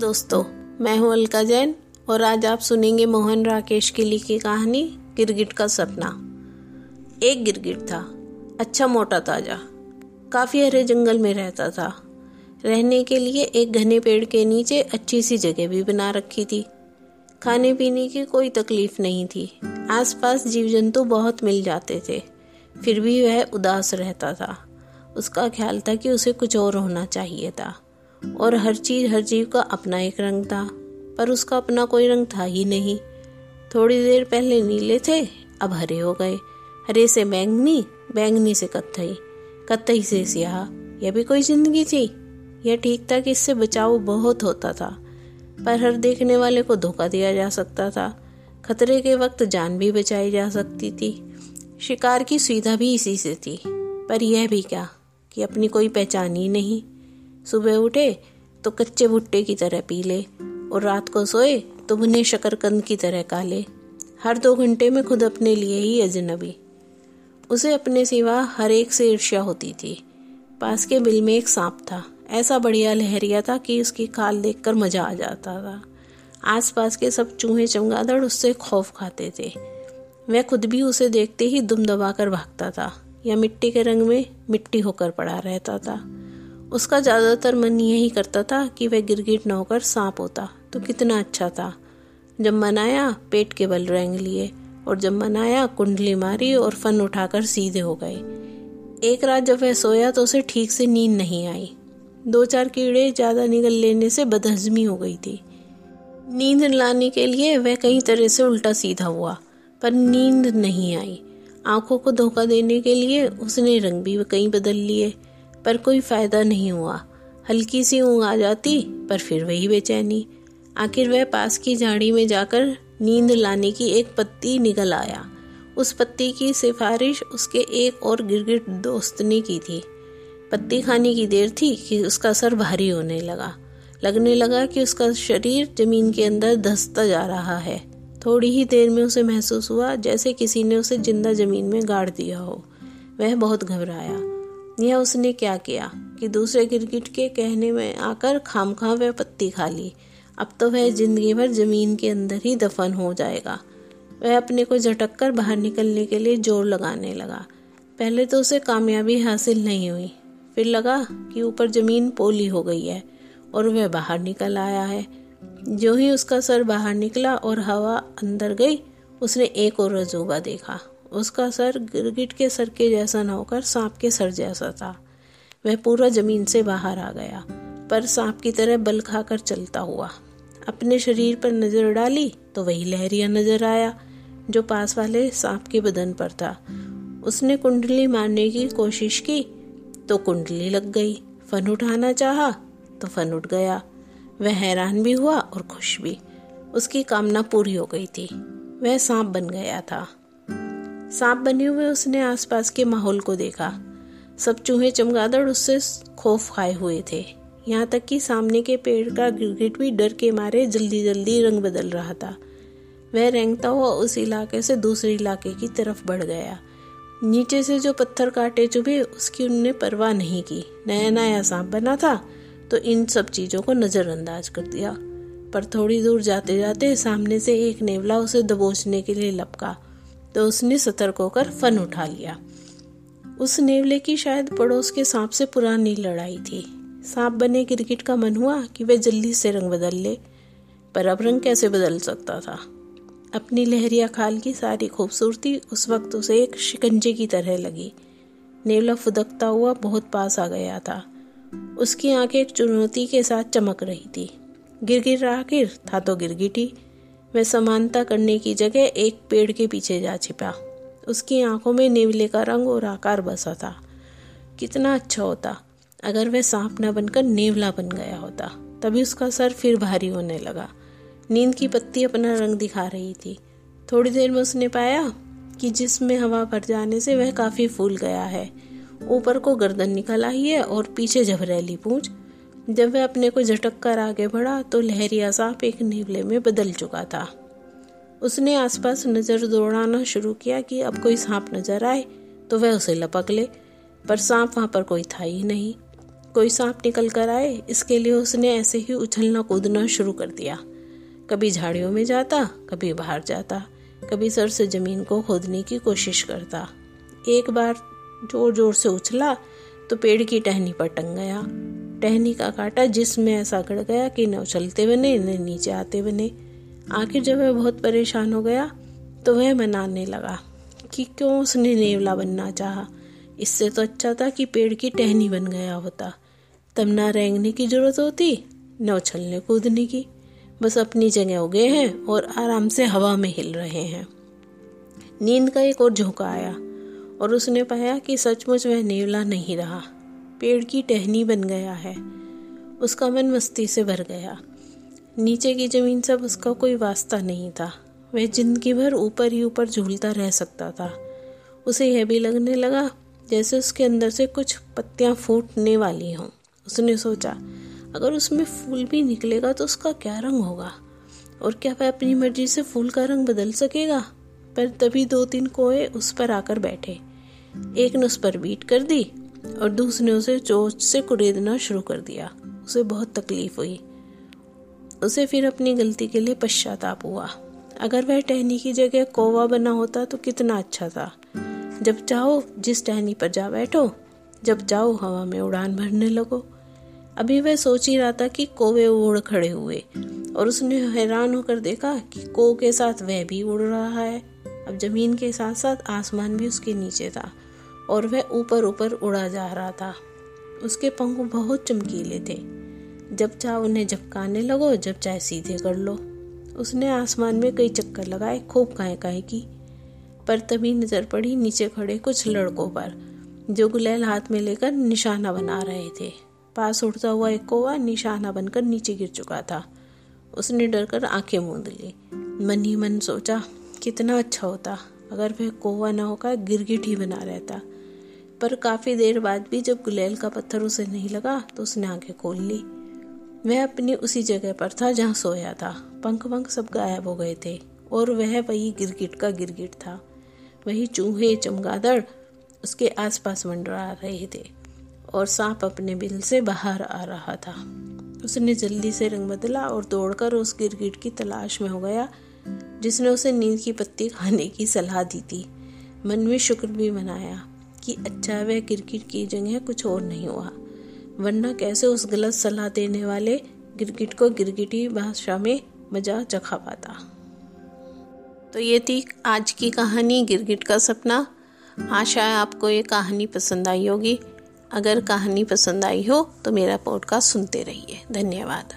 दोस्तों, मैं हूँ अलका जैन और आज आप सुनेंगे मोहन राकेश की लिखी कहानी गिरगिट का सपना। एक गिरगिट था अच्छा मोटा ताज़ा, काफ़ी हरे जंगल में रहता था। रहने के लिए एक घने पेड़ के नीचे अच्छी सी जगह भी बना रखी थी। खाने पीने की कोई तकलीफ़ नहीं थी। आसपास जीव जंतु बहुत मिल जाते थे, फिर भी वह उदास रहता था। उसका ख्याल था कि उसे कुछ और होना चाहिए था। और हर चीज़ हर जीव का अपना एक रंग था, पर उसका अपना कोई रंग था ही नहीं। थोड़ी देर पहले नीले थे, अब हरे हो गए। हरे से बैंगनी बैंगनी से कत्थई कत्थई से स्याह। यह भी कोई ज़िंदगी थी। यह ठीक था कि इससे बचाव बहुत होता था, पर हर देखने वाले को धोखा दिया जा सकता था। खतरे के वक्त जान भी बचाई जा सकती थी। शिकार की सुविधा भी इसी से थी। पर यह भी क्या, कि अपनी कोई पहचान ही नहीं। सुबह उठे तो कच्चे भुट्टे की तरह पीले और रात को सोए तो भुने शकरकंद की तरह काले। हर दो घंटे में खुद अपने लिए ही अजनबी। उसे अपने सिवा हर एक से ईर्ष्या होती थी। पास के बिल में एक सांप था। ऐसा बढ़िया लहरिया था कि उसकी खाल देखकर मज़ा आ जाता था। आसपास के सब चूहे चमगादड़ उससे खौफ खाते थे। वह खुद भी उसे देखते ही दुम दबाकर भागता था या मिट्टी के रंग में मिट्टी होकर पड़ा रहता था। उसका ज़्यादातर मन यही करता था कि वह गिरगिट न होकर सांप होता तो कितना अच्छा था। जब मन आया, पेट के बल रेंग लिए, और जब मन आया, कुंडली मारी और फन उठाकर सीधे हो गए। एक रात जब वह सोया तो उसे ठीक से नींद नहीं आई। दो चार कीड़े ज़्यादा निगल लेने से बदहजमी हो गई थी। नींद लाने के लिए वह कई तरह से उल्टा सीधा हुआ, पर नींद नहीं आई। आँखों को धोखा देने के लिए उसने रंग भी कई बदल लिए। पर कोई फ़ायदा नहीं हुआ। हल्की सी ऊँग आ जाती, पर फिर वही बेचैनी। आखिर वह पास की झाड़ी में जाकर नींद लाने की एक पत्ती निकल आया। उस पत्ती की सिफारिश उसके एक और गिरगिट दोस्त ने की थी। पत्ती खाने की देर थी कि उसका सर भारी होने लगा। लगने लगा कि उसका शरीर ज़मीन के अंदर धसता जा रहा है। थोड़ी ही देर में उसे महसूस हुआ जैसे किसी ने उसे ज़िंदा ज़मीन में गाड़ दिया हो। वह बहुत घबराया। यह उसने क्या किया कि दूसरे गिरगिट के कहने में आकर खाम खा वह पत्ती खा ली। अब तो वह ज़िंदगी भर ज़मीन के अंदर ही दफन हो जाएगा। वह अपने को झटक कर बाहर निकलने के लिए ज़ोर लगाने लगा। पहले तो उसे कामयाबी हासिल नहीं हुई। फिर लगा कि ऊपर ज़मीन पोली हो गई है और वह बाहर निकल आया है। जो ही उसका सर बाहर निकला और हवा अंदर गई, उसने एक और अजूबा देखा। उसका सर गिरगिट के सर के जैसा न होकर सांप के सर जैसा था। वह पूरा ज़मीन से बाहर आ गया, पर सांप की तरह बल खाकर चलता हुआ। अपने शरीर पर नज़र डाली तो वही लहरिया नज़र आया, जो पास वाले सांप के बदन पर था। उसने कुंडली मारने की कोशिश की तो कुंडली लग गई। फन उठाना चाहा तो फन उठ गया। वह हैरान भी हुआ और खुश भी। उसकी कामना पूरी हो गई थी। वह सांप बन गया था। सांप बने हुए उसने आसपास के माहौल को देखा। सब चूहे चमगादड़ उससे खौफ खाए हुए थे। यहाँ तक कि सामने के पेड़ का गिरगिट भी डर के मारे जल्दी जल्दी रंग बदल रहा था। वह रेंगता हुआ उस इलाके से दूसरे इलाके की तरफ़ बढ़ गया। नीचे से जो पत्थर काटे चुभे, उसकी उनने परवाह नहीं की। नया नया सांप बना था तो इन सब चीज़ों को नजरअंदाज कर दिया। पर थोड़ी दूर जाते जाते सामने से एक नेवला उसे दबोचने के लिए लपका। तो उसने सतर्क होकर फन उठा लिया। उस नेवले की शायद पड़ोस के सांप से पुरानी लड़ाई थी। सांप बने क्रिकेट का मन हुआ कि वह जल्दी से रंग बदल ले, पर अब रंग कैसे बदल सकता था? अपनी लहरिया खाल की सारी खूबसूरती उस वक्त उसे एक शिकंजे की तरह लगी। नेवला फुदकता हुआ बहुत पास आ गया था। उसकी आँखें एक चुनौती के साथ चमक रही थी। गिरगिर आखिर था तो गिरगिटी वह समानता करने की जगह एक पेड़ के पीछे जा छिपा। उसकी आँखों में नेवले का रंग और आकार बसा था। कितना अच्छा होता, अगर वह सांप न बनकर नेवला बन गया होता, तभी उसका सर फिर भारी होने लगा। नींद की पत्ती अपना रंग दिखा रही थी। थोड़ी देर में उसने पाया कि जिसमें हवा भर जाने से वह काफ़ी फूल गया है। ऊपर को गर्दन निकल आई है और पीछे झबरेली पूछ जब वह अपने को झटक कर आगे बढ़ा तो लहरिया सांप एक नीवले में बदल चुका था। उसने आसपास नज़र दौड़ाना शुरू किया कि अब कोई सांप नज़र आए तो वह उसे लपक ले, पर सांप वहाँ पर कोई था ही नहीं। कोई सांप निकल कर आए, इसके लिए उसने ऐसे ही उछलना कूदना शुरू कर दिया। कभी झाड़ियों में जाता, कभी बाहर जाता, कभी सर से ज़मीन को खोदने की कोशिश करता। एक बार ज़ोर ज़ोर से उछला तो पेड़ की टहनी पर टंग गया। टहनी का कांटा जिसमें ऐसा गड़ गया कि न उछलते बने, न नीचे आते बने। आखिर जब वह बहुत परेशान हो गया तो वह मनाने लगा कि क्यों उसने नेवला बनना चाहा? इससे तो अच्छा था कि पेड़ की टहनी बन गया होता। तब ना रेंगने की ज़रूरत होती, न उछलने कूदने की। बस अपनी जगह उगे हैं और आराम से हवा में हिल रहे हैं। नींद का एक और झोंका आया और उसने पाया कि सचमुच वह नेवला नहीं रहा। पेड़ की टहनी बन गया है। उसका मन मस्ती से भर गया। नीचे की ज़मीन से उसका कोई वास्ता नहीं था। वह ज़िंदगी भर ऊपर ही ऊपर झूलता रह सकता था। उसे यह भी लगने लगा, जैसे उसके अंदर से कुछ पत्तियाँ फूटने वाली हों। उसने सोचा, अगर उसमें फूल भी निकलेगा तो उसका क्या रंग होगा? और क्या वह अपनी मर्ज़ी से फूल का रंग बदल सकेगा? पर तभी दो तीन कोए उस पर आकर बैठे। एक ने उस पर बीट कर दी और दूसरे उसे चोच से कुरेदना शुरू कर दिया। उसे बहुत तकलीफ़ हुई। उसे फिर अपनी गलती के लिए पश्चाताप हुआ। अगर वह टहनी की जगह कोवा बना होता तो कितना अच्छा था। जब चाहो, जिस टहनी पर जा बैठो, जब चाहो, हवा में उड़ान भरने लगो। अभी वह सोच ही रहा था कि कोवे उड़ खड़े हुए, और उसने हैरान होकर देखा कि को के साथ वह भी उड़ रहा है। अब ज़मीन के साथ साथ आसमान भी उसके नीचे था। और वह ऊपर ऊपर उड़ा जा रहा था। उसके पंख बहुत चमकीले थे। जब चाह उन्हें झपकाने लगो, जब चाहे सीधे कर लो। उसने आसमान में कई चक्कर लगाए, खूब काहे काहे की। पर तभी नज़र पड़ी नीचे खड़े कुछ लड़कों पर, जो गुलेल हाथ में लेकर निशाना बना रहे थे। पास उड़ता हुआ एक कोवा निशाना बनकर नीचे गिर चुका था। उसने डरकर आँखें मूंद ली। मन ही मन सोचा, कितना अच्छा होता, अगर वह कोवा न होकर गिरगिट ही बना रहता। पर काफ़ी देर बाद भी जब गुलेल का पत्थर उसे नहीं लगा तो उसने आँखें खोल ली। वह अपनी उसी जगह पर था जहाँ सोया था। पंख पंख सब गायब हो गए थे, और वह वही गिरगिट का गिरगिट था। वही चूहे, चमगादड़, उसके आसपास मंडरा रहे थे, और सांप अपने बिल से बाहर आ रहा था। उसने जल्दी से रंग बदला और दौड़कर उस गिरगिट की तलाश में हो गया, जिसने उसे नींद की पत्ती खाने की सलाह दी थी। मन में शुक्र भी मनाया। कि अच्छा वह गिरगिट की जगह कुछ और नहीं हुआ। वरना कैसे उस गलत सलाह देने वाले गिरगिट को गिरगिटी भाषा में मज़ा चखा पाता? तो ये थी आज की कहानी, गिरगिट का सपना। आशा है आपको ये कहानी पसंद आई होगी। अगर कहानी पसंद आई हो तो मेरा पॉडकास्ट सुनते रहिए। धन्यवाद।